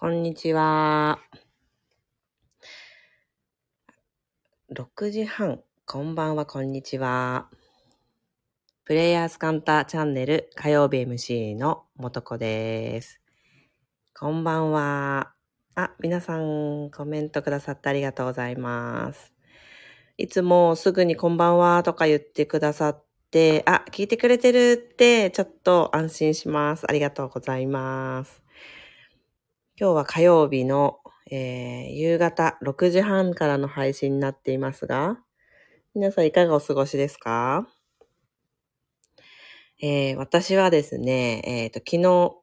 こんにちは。6時半、こんばんは、こんにちは。プレイヤースカンタチャンネル火曜日 MC のもとこです。こんばんは。あ、皆さんコメントくださってありがとうございます。いつもすぐにこんばんはとか言ってくださって、あ、聞いてくれてるってちょっと安心します。ありがとうございます。今日は火曜日の、えー、夕方6時半からの配信になっていますが、皆さんいかがお過ごしですか？えー、私はですね、え、ー、と、昨日、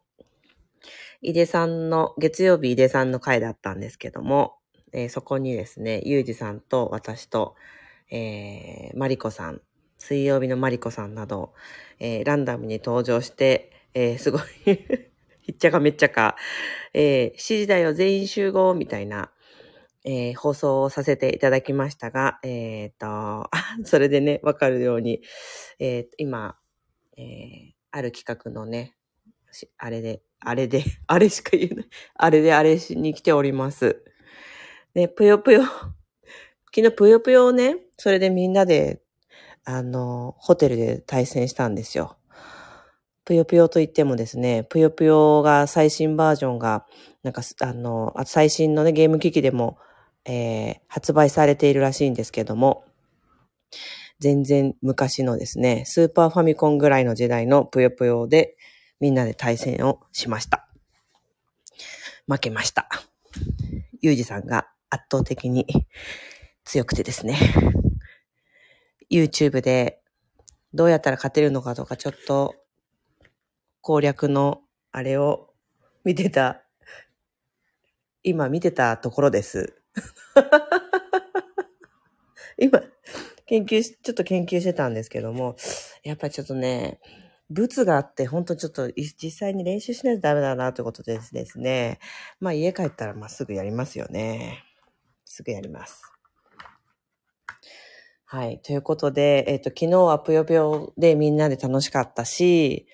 井出さんの、月曜日井出さんの回だったんですけども、えー、そこにですね、ゆうじさんと私と、えー、マリコさん、水曜日のマリコさんなど、えー、ランダムに登場して、えー、すごいひっちゃかめっちゃか、えー、7時だよ全員集合みたいな、えー、放送をさせていただきましたが、えっ、と、それでね、わかるように、えー、今、えー、ある企画のね、あれで、あれで、あれしか言えない。あれであれしに来ております。で、ぷよぷよ、昨日ぷよぷよをね、それでみんなで、あの、ホテルで対戦したんですよ。ぷよぷよといってもですね、ぷよぷよが最新バージョンが、なんか、あの、最新のね、ゲーム機器でも、えー、発売されているらしいんですけども、全然昔のですね、スーパーファミコンぐらいの時代のぷよぷよでみんなで対戦をしました。負けました。ゆうじさんが圧倒的に強くてですね、YouTube でどうやったら勝てるのかとかちょっと攻略のあれを見てた、今見てたところです。今、研究し、ちょっと研究してたんですけども、やっぱりちょっとね、物があって、ほんとちょっと実際に練習しないとダメだなということでですね。まあ家帰ったらまあすぐやりますよね。すぐやります。はい。ということで、えっ、ー、と、昨日はぷよぷよでみんなで楽しかったし、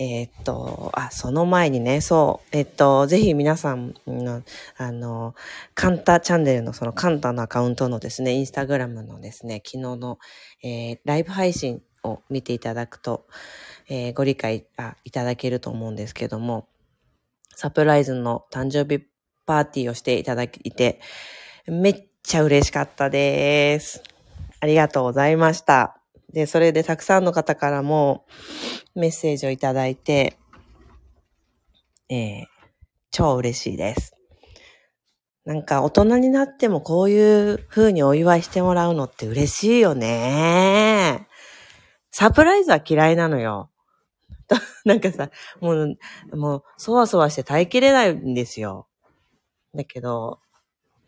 えー、っと、あ、その前にね、そう、えっと、ぜひ皆さんの、あの、カンタチャンネルのそのカンタのアカウントのですね、インスタグラムのですね、昨日の、えー、ライブ配信を見ていただくと、えー、ご理解あいただけると思うんですけども、サプライズの誕生日パーティーをしていただいて、めっちゃ嬉しかったです。ありがとうございました。で、それでたくさんの方からもメッセージをいただいて、えー、超嬉しいです。なんか大人になってもこういう風にお祝いしてもらうのって嬉しいよね。サプライズは嫌いなのよ。なんかさ、もう、もう、そわそわして耐えきれないんですよ。だけど、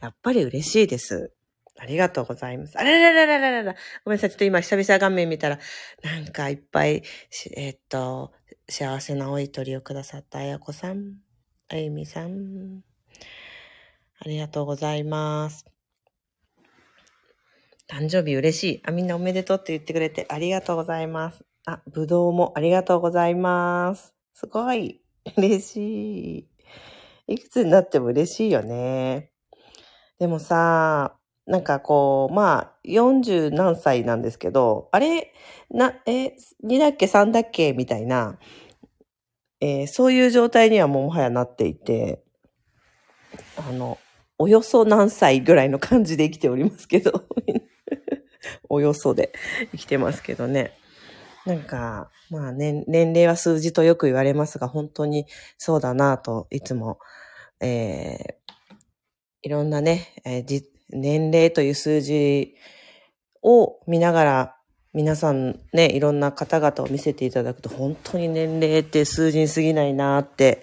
やっぱり嬉しいです。ありがとうございます。あららららららら。ごめんなさい。ちょっと今久々画面見たら、なんかいっぱい、え、っと、幸せなおいとりをくださったあやこさん、あゆみさん。ありがとうございます。誕生日嬉しい。あ、みんなおめでとうって言ってくれてありがとうございます。あ、ぶどうもありがとうございます。すごい。嬉しい。いくつになっても嬉しいよね。でもさ、なんかこう、まあ、40何歳なんですけど、あれ、な、え、2だっけ3だっけ？みたいな、えー、そういう状態にはもうもはやなっていて、あの、およそ何歳ぐらいの感じで生きておりますけど、およそで生きてますけどね。なんか、まあ年、年齢は数字とよく言われますが、本当にそうだなといつも、えー、いろんなね、えー、年齢という数字を見ながら、皆さんね、いろんな方々を見せていただくと、本当に年齢って数字に過ぎないなって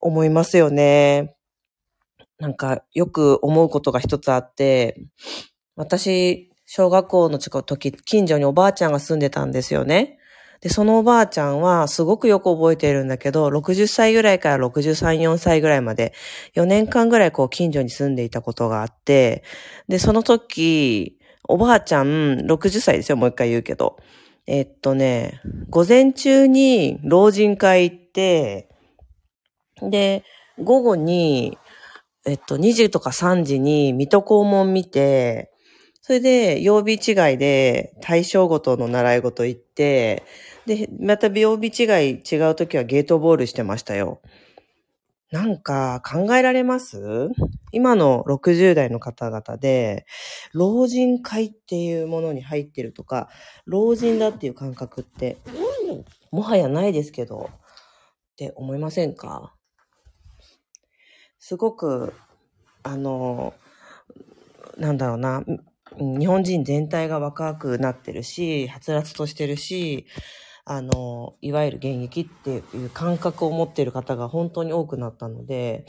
思いますよね。なんか、よく思うことが一つあって、私、小学校の時、近所におばあちゃんが住んでたんですよね。で、そのおばあちゃんはすごくよく覚えているんだけど、60歳ぐらいから63、4歳ぐらいまで、4年間ぐらいこう近所に住んでいたことがあって、で、その時、おばあちゃん60歳ですよ、もう一回言うけど。えっとね、午前中に老人会行って、で、午後に、えっと、2時とか3時に水戸黄門見て、それで曜日違いで対象ごとの習い事行って、で、また曜日違い違う時はゲートボールしてましたよ。なんか考えられます？今の60代の方々で、老人会っていうものに入ってるとか、老人だっていう感覚って、もはやないですけど、って思いませんか？すごく、あの、なんだろうな、日本人全体が若くなってるし、はつらつとしてるし、あの、いわゆる現役っていう感覚を持っている方が本当に多くなったので、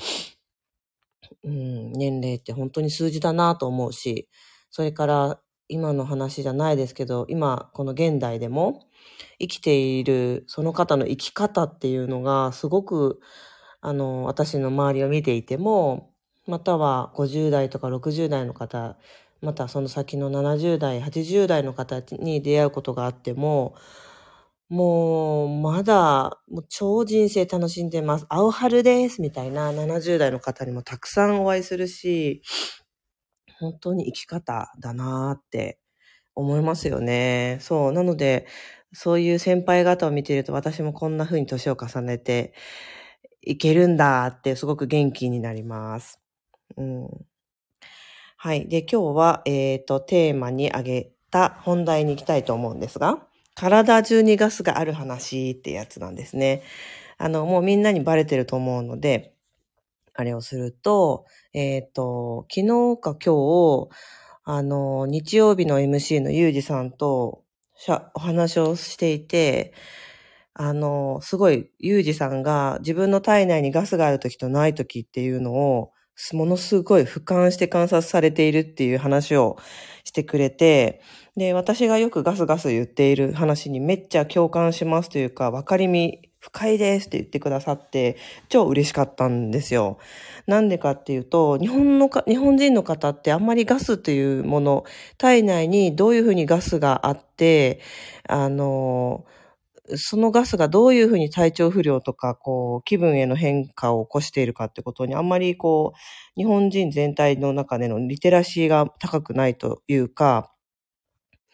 うん、年齢って本当に数字だなと思うし、それから今の話じゃないですけど、今この現代でも生きているその方の生き方っていうのがすごく、あの、私の周りを見ていても、または50代とか60代の方、またその先の70代、80代の方に出会うことがあっても、もう、まだ、もう超人生楽しんでます。青春ですみたいな70代の方にもたくさんお会いするし、本当に生き方だなーって思いますよね。そう。なので、そういう先輩方を見ていると私もこんな風に年を重ねていけるんだってすごく元気になります。うん。はい。で、今日は、えっ、と、テーマに挙げた本題に行きたいと思うんですが、体中にガスがある話ってやつなんですね。あの、もうみんなにバレてると思うので、あれをすると、えっ、と、昨日か今日、あの、日曜日の MC のゆうじさんとお話をしていて、あの、すごい、ゆうじさんが自分の体内にガスがある時とない時っていうのを、ものすごい俯瞰して観察されているっていう話をしてくれて、で、私がよくガスガス言っている話にめっちゃ共感しますというか、分かりみ深いですって言ってくださって、超嬉しかったんですよ。なんでかっていうと、日本のか、日本人の方ってあんまりガスというもの、体内にどういうふうにガスがあって、あの、そのガスがどういうふうに体調不良とか、こう、気分への変化を起こしているかってことにあんまりこう、日本人全体の中でのリテラシーが高くないというか、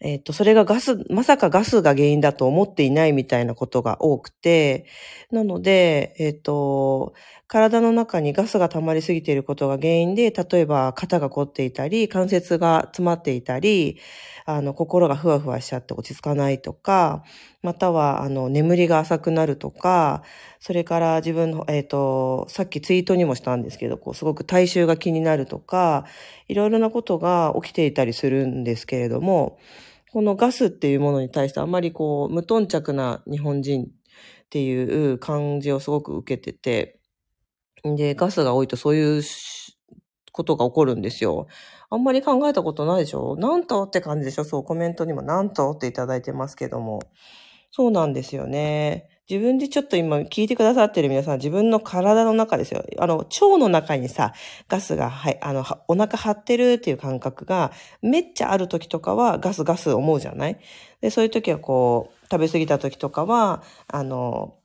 えっ、と、それがガス、まさかガスが原因だと思っていないみたいなことが多くて、なので、えっ、と、体の中にガスが溜まりすぎていることが原因で、例えば肩が凝っていたり、関節が詰まっていたり、あの、心がふわふわしちゃって落ち着かないとか、または、あの、眠りが浅くなるとか、それから自分の、えっ、と、さっきツイートにもしたんですけど、こう、すごく体臭が気になるとか、いろいろなことが起きていたりするんですけれども、このガスっていうものに対してあんまりこう、無頓着な日本人っていう感じをすごく受けてて、で、ガスが多いとそういうことが起こるんですよ。あんまり考えたことないでしょ？なんとって感じでしょ？そう、コメントにもなんとっていただいてますけども。そうなんですよね。自分でちょっと今聞いてくださってる皆さん、自分の体の中ですよ。あの、腸の中にさ、ガスが、はい、あの、お腹張ってるっていう感覚が、めっちゃある時とかはガスガス思うじゃない？で、そういう時はこう、食べ過ぎた時とかは、あの、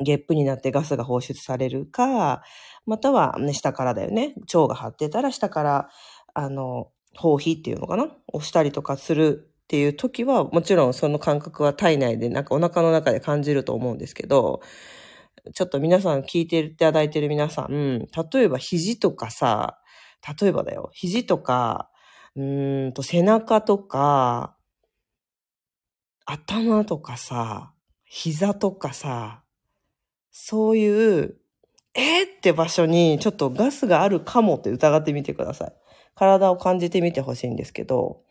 ゲップになってガスが放出されるか、または、ね、下からだよね。腸が張ってたら下から、あの、包皮っていうのかな？押したりとかするっていう時は、もちろんその感覚は体内で、なんかお腹の中で感じると思うんですけど、ちょっと皆さん聞いていただいてる皆さん、例えば肘とかさ、例えばだよ、肘とか、うんと背中とか、頭とかさ、膝とかさ、そういう、えー、って場所にちょっとガスがあるかもって疑ってみてください。体を感じてみてほしいんですけど、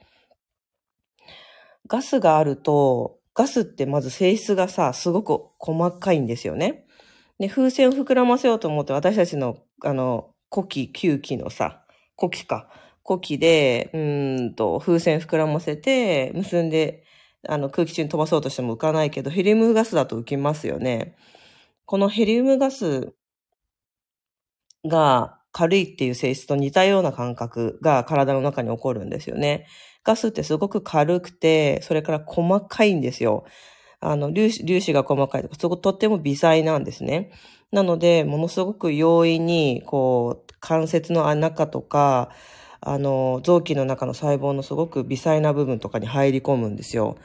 ガスがあると、ガスってまず性質がさ、すごく細かいんですよね。で、風船を膨らませようと思って私たちの、あの、呼気、吸気のさ、呼気か。呼気で、うんと、風船膨らませて、結んで、あの、空気中に飛ばそうとしても浮かないけど、ヘリウムガスだと浮きますよね。このヘリウムガスが軽いっていう性質と似たような感覚が体の中に起こるんですよね。ガスってすごく軽くて、それから細かいんですよ。あの、粒子、粒子が細かいとか、そこ、とっても微細なんですね。なので、ものすごく容易に、こう、関節の中とか、あの、臓器の中の細胞のすごく微細な部分とかに入り込むんですよ。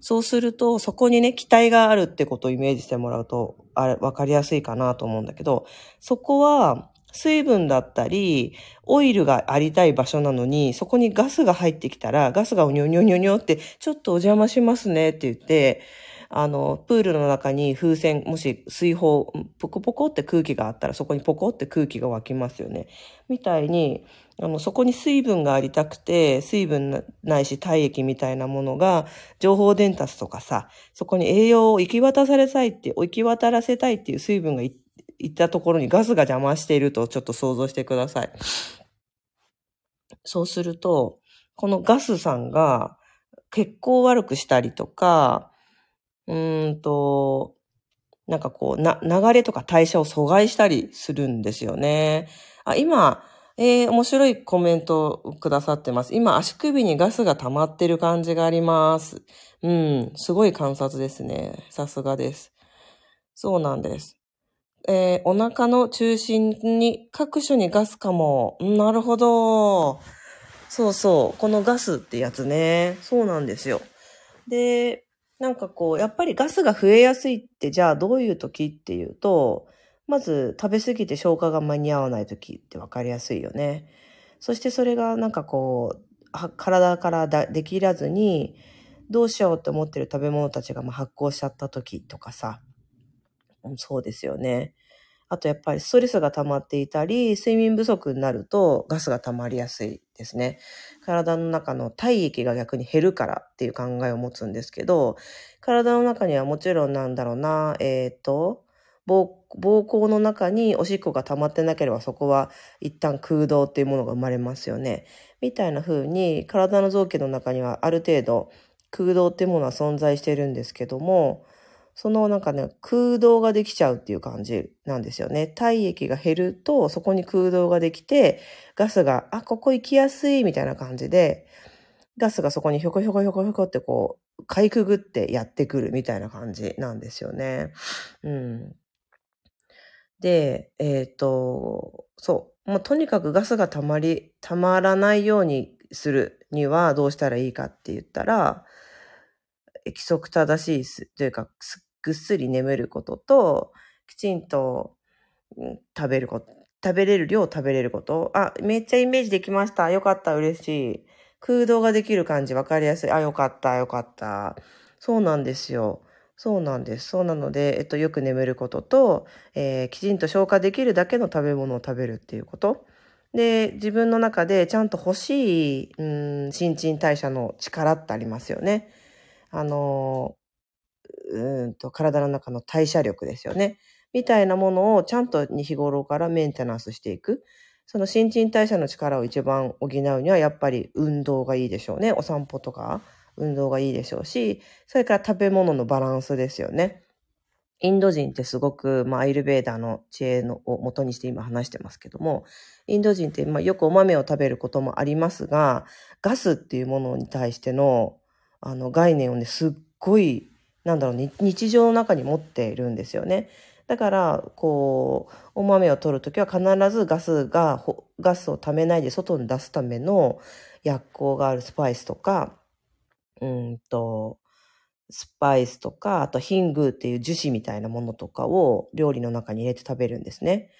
そうすると、そこにね、気体があるってことをイメージしてもらうと、あれ、わかりやすいかなと思うんだけど、そこは、水分だったり、オイルがありたい場所なのに、そこにガスが入ってきたら、ガスがニョニョニョニョって、ちょっとお邪魔しますねって言って、あの、プールの中に風船、もし水泡、ポコポコって空気があったら、そこにポコって空気が湧きますよね。みたいに、あの、そこに水分がありたくて、水分ないし体液みたいなものが、情報伝達とかさ、そこに栄養を行き渡されたいって、行き渡らせたいっていう水分がいったところにガスが邪魔しているとちょっと想像してください。そうすると、このガスさんが血行を悪くしたりとか、うんと、なんかこう、な、流れとか代謝を阻害したりするんですよね。あ、今、えー、面白いコメントをくださってます。今、足首にガスが溜まってる感じがあります。うん、すごい観察ですね。さすがです。そうなんです。えー、お腹の中心に各所にガスかも。なるほど。そうそう。このガスってやつね。そうなんですよ。で、なんかこう、やっぱりガスが増えやすいって、じゃあどういう時っていうと、まず食べ過ぎて消化が間に合わない時って分かりやすいよね。そしてそれがなんかこう、体からできらずに、どうしようって思ってる食べ物たちがま発酵しちゃった時とかさ。そうですよね。あとやっぱりストレスが溜まっていたり、睡眠不足になるとガスが溜まりやすいですね。体の中の体液が逆に減るからっていう考えを持つんですけど、体の中にはもちろんなんだろうな、えっ、ー、と、膀胱の中におしっこが溜まってなければそこは一旦空洞っていうものが生まれますよね。みたいな風に体の臓器の中にはある程度空洞っていうものは存在してるんですけども、そのなんかね、空洞ができちゃうっていう感じなんですよね。体液が減ると、そこに空洞ができて、ガスが、あ、ここ行きやすいみたいな感じで、ガスがそこにひょこひょこひょこひょこってこう、かいくぐってやってくるみたいな感じなんですよね。うん。で、えっ、ー、と、そう。もうとにかくガスがたまり、たまらないようにするにはどうしたらいいかって言ったら、規則正しいというか、ぐっすり眠ることと、きちんと、食べること、食べれる量を食べれること。あ、めっちゃイメージできました。よかった、嬉しい。空洞ができる感じ、わかりやすい。あ、よかった、よかった。そうなんですよ。そうなんです。そうなので、えっと、よく眠ることと、えー、きちんと消化できるだけの食べ物を食べるっていうこと。で、自分の中でちゃんと欲しい、うん、新陳代謝の力ってありますよね。あの、うんと、体の中の代謝力ですよね。みたいなものをちゃんと日頃からメンテナンスしていく。その新陳代謝の力を一番補うにはやっぱり運動がいいでしょうね。お散歩とか運動がいいでしょうし、それから食べ物のバランスですよね。インド人ってすごく、まあ、アイルベーダーの知恵のを元にして今話してますけども、インド人って、まあ、よくお豆を食べることもありますが、ガスっていうものに対してのあの概念をね、すっごい、なんだろう、ね、日常の中に持っているんですよね。だから、こう、お豆を取るときは必ずガスが、ガスを溜めないで外に出すための薬効があるスパイスとか、うんと、スパイスとか、あとヒングっていう樹脂みたいなものとかを料理の中に入れて食べるんですね。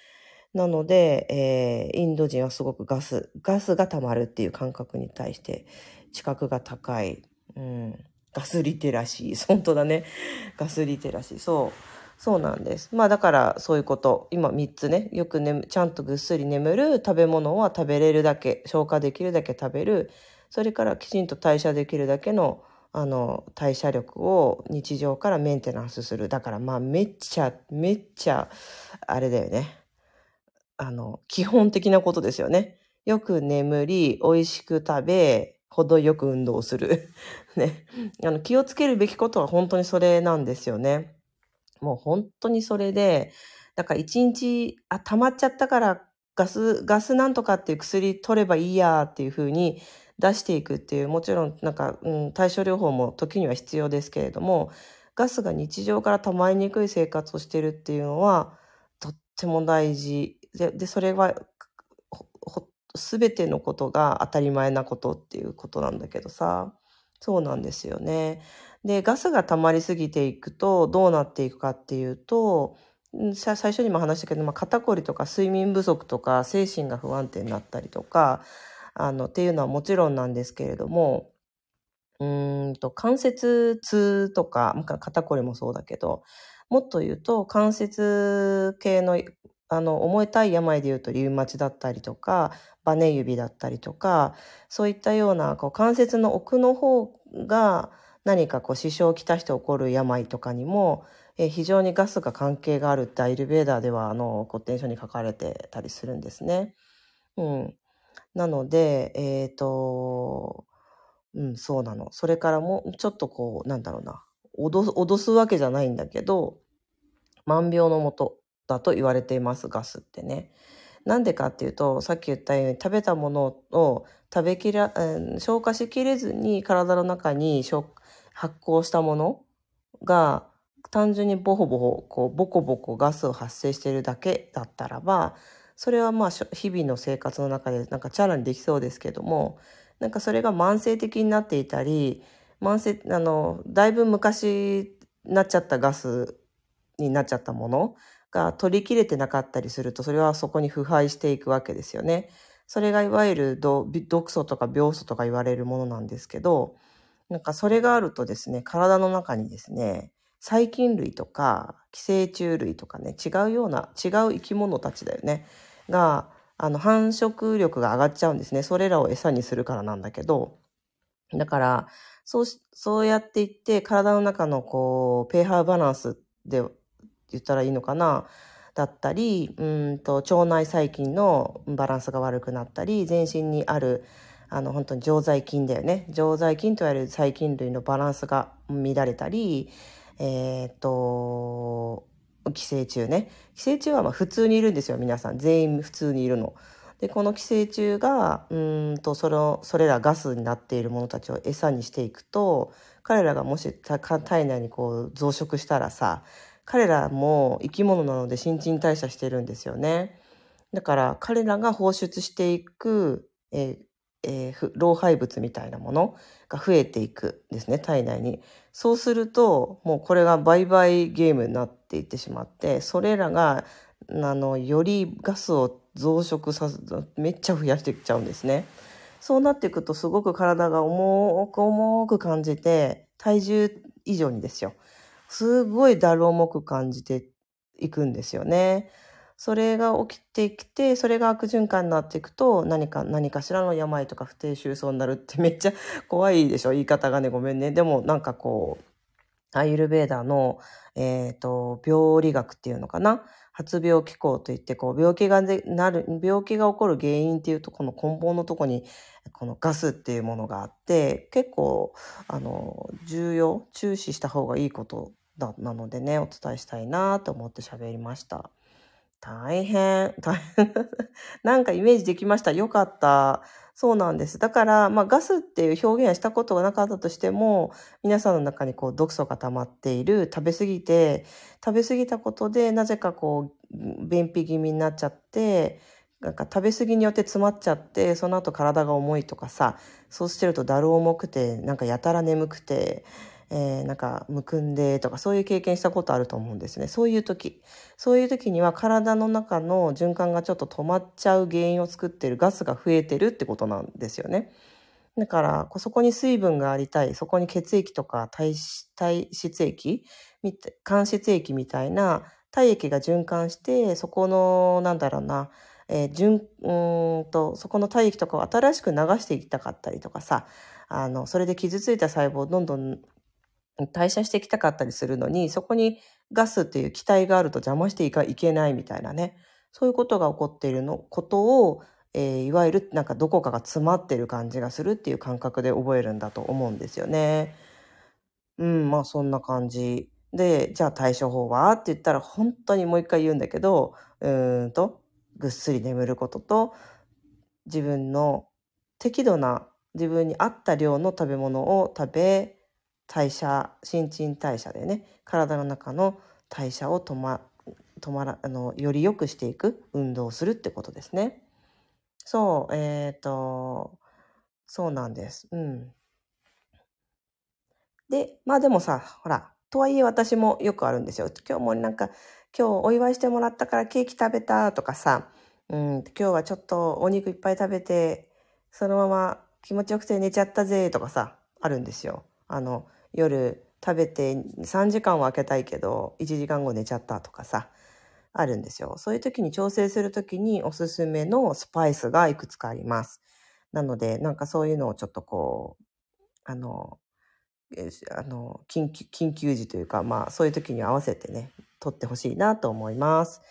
なので、えー、インド人はすごくガス、ガスが溜まるっていう感覚に対して知覚が高いうん。ガスリテラシー。本当だね。ガスリテラシー。そう。そうなんです。まあだからそういうこと。今3つね。よくね、ちゃんとぐっすり眠る。食べ物は食べれるだけ。消化できるだけ食べる。それからきちんと代謝できるだけのあの代謝力を日常からメンテナンスする。だからまあめっちゃ、めっちゃ、あれだよね。あの、基本的なことですよね。よく眠り、美味しく食べ、程よく運動する。ね。あの、気をつけるべきことは本当にそれなんですよね。もう本当にそれで、だから一日、あ、溜まっちゃったからガス、ガスなんとかっていう薬取ればいいやっていう風に出していくっていう、もちろんなんか、うん、対処療法も時には必要ですけれども、ガスが日常から溜まりにくい生活をしてるっていうのは、とっても大事。で、でそれは、すべてのことが当たり前なことっていうことなんだけどさ。そうなんですよね。で、ガスが溜まりすぎていくとどうなっていくかっていうと、最初にも話したけど、まあ、肩こりとか睡眠不足とか精神が不安定になったりとかあのっていうのはもちろんなんですけれどもうんと関節痛とか肩こりもそうだけどもっと言うと関節系のあの重たい病で言うとリウマチだったりとかバネ指だったりとかそういったようなこう関節の奥の方が何かこう支障をきたして起こる病とかにも、え、非常にガスが関係があるってアイルベーダーではあの古典書に書かれてたりするんですね。うん、なので、えっ、ー、と、うん、そうなの。それからもうちょっとこう、なんだろうな、脅脅すわけじゃないんだけど、万病のもとだと言われています、ガスってね。なんでかっていうと、さっき言ったように食べたものを食べきら、うん、消化しきれずに体の中に発酵したものが単純にボホボホ、こうボコボコガスを発生しているだけだったらば、それはまあ日々の生活の中でなんかチャラにできそうですけども、なんかそれが慢性的になっていたり、慢性、あの、だいぶ昔なっちゃったガスになっちゃったものが取り切れてなかったりすると、それはそこに腐敗していくわけですよね。それがいわゆる毒素とか病素とか言われるものなんですけど、なんかそれがあるとですね、体の中にですね、細菌類とか寄生虫類とかね、違うような、違う生き物たちだよね、が、あの、繁殖力が上がっちゃうんですね。それらを餌にするからなんだけど、だから、そうそうやっていって、体の中のこう、ペーハーバランスで言ったらいいのかな、だったり、うんと、腸内細菌のバランスが悪くなったり、全身にある、あの、本当に常在菌だよね。常在菌と言われる細菌類のバランスが乱れたり、えっ、と、寄生虫ね。寄生虫はま普通にいるんですよ、皆さん。全員普通にいるの。で、この寄生虫が、うんと、その、それらガスになっているものたちを餌にしていくと、彼らがもし体内にこう増殖したらさ、彼らも生き物なので新陳代謝してるんですよね。だから彼らが放出していく、ええー、老廃物みたいなものが増えていくですね、体内に。そうすると、もうこれが売買ゲームになっていってしまって、それらが、あの、よりガスを増殖させ、めっちゃ増やしていっちゃうんですね。そうなっていくとすごく体が重く重く感じて、体重以上にですよ。すごいだる重く感じていくんですよね。それが起きてきて、それが悪循環になっていくと、何か、何かしらの病とか不定収穫になるってめっちゃ怖いでしょ？言い方がね、ごめんね。でもなんかこう、アイルベーダーの、えっ、ー、と、病理学っていうのかな？発病機構といって、こう、病気がなる、病気が起こる原因っていうと、この根本のとこに、このガスっていうものがあって、結構、あの、重要、注視した方がいいことだ、なのでね、お伝えしたいなと思って喋りました。大変。大変。なんかイメージできました？よかった。そうなんです。だから、まあ、ガスっていう表現はしたことがなかったとしても、皆さんの中にこう毒素が溜まっている、食べ過ぎて、食べ過ぎたことで、なぜかこう、便秘気味になっちゃって、なんか食べ過ぎによって詰まっちゃって、その後体が重いとかさ、そうしてるとだる重くて、なんかやたら眠くて、えー、なんかむくんでとかそういう経験したことあると思うんですね。そういう時。そういう時には体の中の循環がちょっと止まっちゃう原因を作ってるガスが増えてるってことなんですよね。だから、そこに水分がありたい、そこに血液とか体体質液、間質液みたいな体液が循環して、そこの、なんだろうな、えー、順、うんと、そこの体液とかを新しく流していきたかったりとかさ、あの、それで傷ついた細胞をどんどん代謝していきたかったりするのに、そこにガスっていう気体があると邪魔していけないみたいなね。そういうことが起こっているの、ことを、えー、いわゆるなんかどこかが詰まってる感じがするっていう感覚で覚えるんだと思うんですよね。うん、まあそんな感じ。で、じゃあ対処法は？って言ったら本当にもう一回言うんだけど、うんと、ぐっすり眠ることと、自分の適度な自分に合った量の食べ物を食べ、代謝、新陳代謝でね、体の中の代謝を止ま、止まら、あの、より良くしていく運動をするってことですね。そう、えっ、と、そうなんです。うん。で、まあでもさ、ほら、とはいえ私もよくあるんですよ。今日もなんか、今日お祝いしてもらったからケーキ食べたとかさ、うん、今日はちょっとお肉いっぱい食べて、そのまま気持ちよくて寝ちゃったぜとかさ、あるんですよ。あの、夜食べて3時間は空けたいけど、1時間後寝ちゃったとかさ、あるんですよ。そういう時に調整する時におすすめのスパイスがいくつかあります。なので、なんかそういうのをちょっとこう、あの、あの緊急緊急時というか、まあそういう時に合わせてね、取ってほしいなと思います。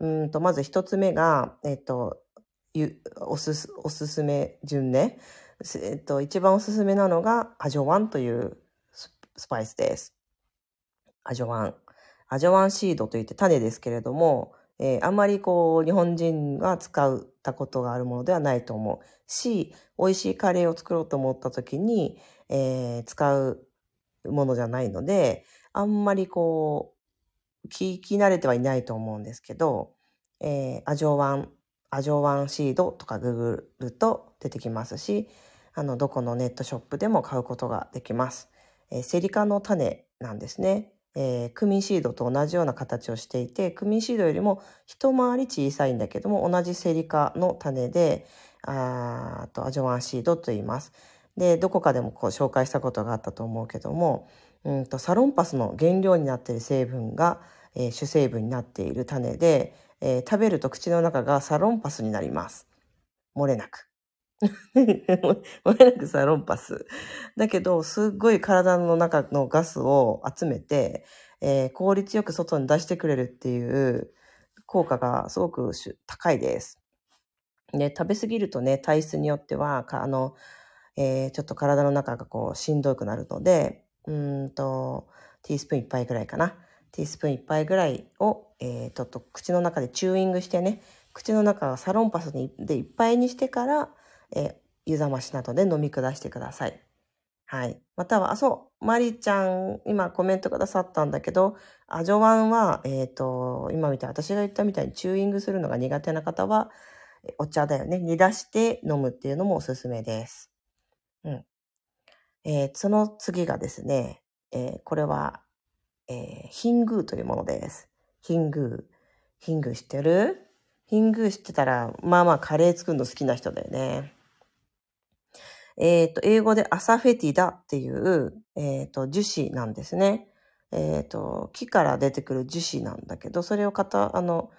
うんと、まず一つ目が、えっと、おすす、おすすめ順ね。えっと、一番おすすめなのが、アジョワンというスパイスです。アジョワン。アジョワンシードといって種ですけれども、えー、あんまりこう、日本人が使ったことがあるものではないと思うし、美味しいカレーを作ろうと思った時に、えー、使うものじゃないので、あんまりこう、聞き慣れてはいないと思うんですけど、えー、アジョワン、アジョワンシードとかググると出てきますし、あの、どこのネットショップでも買うことができます。えー、セリカの種なんですね。えー、クミンシードと同じような形をしていて、クミンシードよりも一回り小さいんだけども、同じセリカの種で、あとアジョワンシードと言います。で、どこかでもこう紹介したことがあったと思うけども、うんとサロンパスの原料になっている成分が、えー、主成分になっている種で、えー、食べると口の中がサロンパスになります。漏れなく。漏れなくサロンパス。だけど、すっごい体の中のガスを集めて、えー、効率よく外に出してくれるっていう効果がすごく高いです。で、食べ過ぎるとね、体質によっては、あの、えー、ちょっと体の中がこうしんどくなるので、うんと、ティースプーン1杯ぐらいかな。ティースプーン1杯ぐらいを、えー、ちょっと口の中でチューイングしてね、口の中がサロンパスでいっぱいにしてから、え、湯冷ましなどで飲み下してください。はい。または、あ、そう、マリちゃん、今コメントくださったんだけど、アジョワンは、えっ、ー、と、今みたい、私が言ったみたいにチューイングするのが苦手な方は、お茶だよね。煮出して飲むっていうのもおすすめです。うん。えー、その次がですね、えー、これは、え、ヒングーというものです。ヒングー。ヒングー知ってる？ヒングー知ってたら、まあまあカレー作るの好きな人だよね。えっ、ー、と、英語でアサフェティダっていう、えっ、ー、と、樹脂なんですね。えっ、ー、と、木から出てくる樹脂なんだけど、それをかた、あの、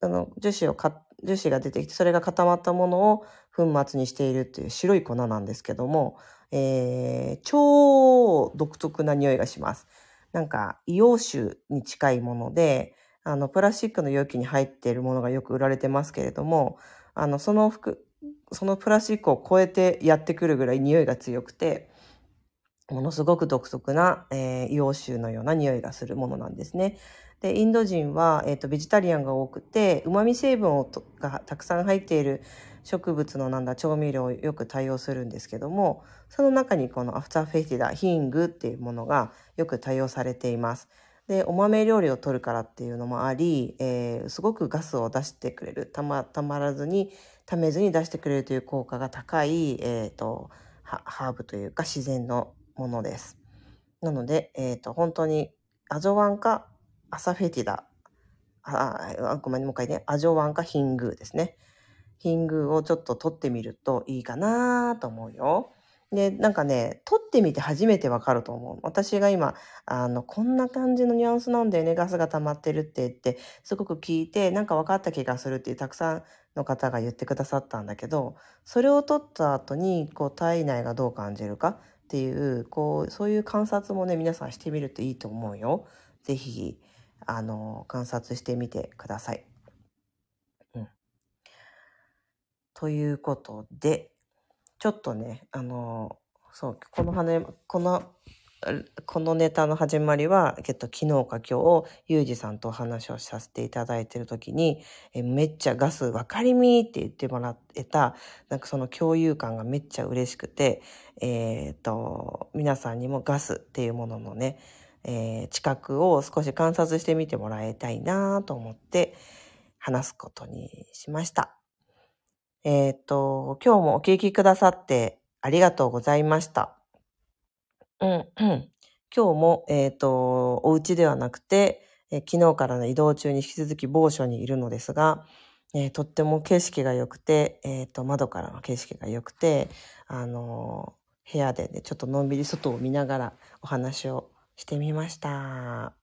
あの、樹脂をか、樹脂が出てきて、それが固まったものを粉末にしているっていう白い粉なんですけども、えー、超独特な匂いがします。なんか、硫黄酒に近いもので、あの、プラスチックの容器に入っているものがよく売られてますけれども、あの、その服、そのプラスチックを超えてやってくるぐらい匂いが強くて、ものすごく独特な、えー、硫黄臭のような匂いがするものなんですね。で、インド人は、え、ー、と、ベジタリアンが多くて、旨味成分をがたくさん入っている植物のなんだ、調味料をよく対応するんですけども、その中にこのアフターフェスティダ、ヒングっていうものがよく対応されています。で、お豆料理を取るからっていうのもあり、えー、すごくガスを出してくれる。たま、たまらずに、ためずに出してくれるという効果が高い、えっ、ー、と、ハーブというか自然のものです。なので、えっ、ー、と、本当に、アジョワンかアサフェティダ、あ、ごめん、もう一回ね、アジョワンかヒングーですね。ヒングーをちょっと取ってみるといいかなと思うよ。で、なんかね、撮ってみて初めてわかると思う。私が今、あの、こんな感じのニュアンスなんだよね、ガスが溜まってるって言って、すごく聞いて、なんか分かった気がするっていうたくさんの方が言ってくださったんだけど、それを撮った後に、こう、体内がどう感じるかっていう、こう、そういう観察もね、皆さんしてみるといいと思うよ。ぜひ、あの、観察してみてください。うん。ということで、ちょっとね、あの、そう、この羽、この、このネタの始まりは、えっと、昨日か今日、ゆうじさんとお話をさせていただいているときに、えめっちゃガス分かりみって言ってもらえた、なんかその共有感がめっちゃ嬉しくて、えー、っと、皆さんにもガスっていうもののね、えー、知覚を少し観察してみてもらいたいなと思って話すことにしました。えっ、と、今日もお聞きくださってありがとうございました。うん、うん。今日も、えっ、と、お家ではなくて、え昨日からの移動中に引き続き某所にいるのですが、えー、とっても景色が良くて、えっ、と、窓からの景色が良くて、あの部屋でね、ちょっとのんびり外を見ながらお話をしてみました。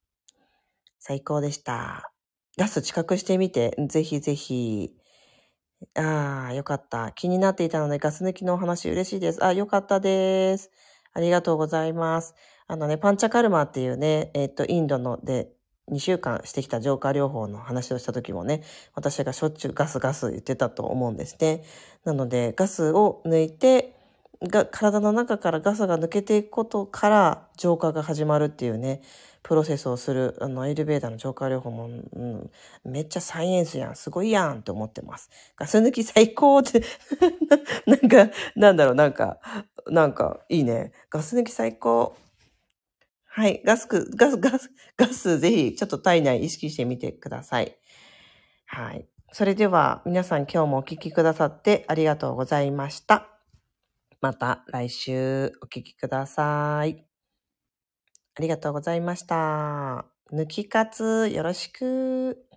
最高でした。ガス近くしてみて、ぜひぜひ。ああ、よかった。気になっていたのでガス抜きのお話嬉しいです。あ、よかったです。ありがとうございます。あのね、パンチャカルマっていうね、えっ、と、インドので2週間してきた浄化療法の話をした時もね、私がしょっちゅうガスガス言ってたと思うんですね。なので、ガスを抜いて、が体の中からガスが抜けていくことから浄化が始まるっていうね、プロセスをする、あの、エルベーダーの浄化療法も、うん、めっちゃサイエンスやん、すごいやんって思ってます。ガス抜き最高って なんか、なんだろう、なんか、なんか、いいね。ガス抜き最高。はい。ガスク、ガス、ガス、ガス、ぜひ、ちょっと体内意識してみてください。はい。それでは、皆さん今日もお聞きくださってありがとうございました。また来週お聞きください。ありがとうございました。抜き活よろしく。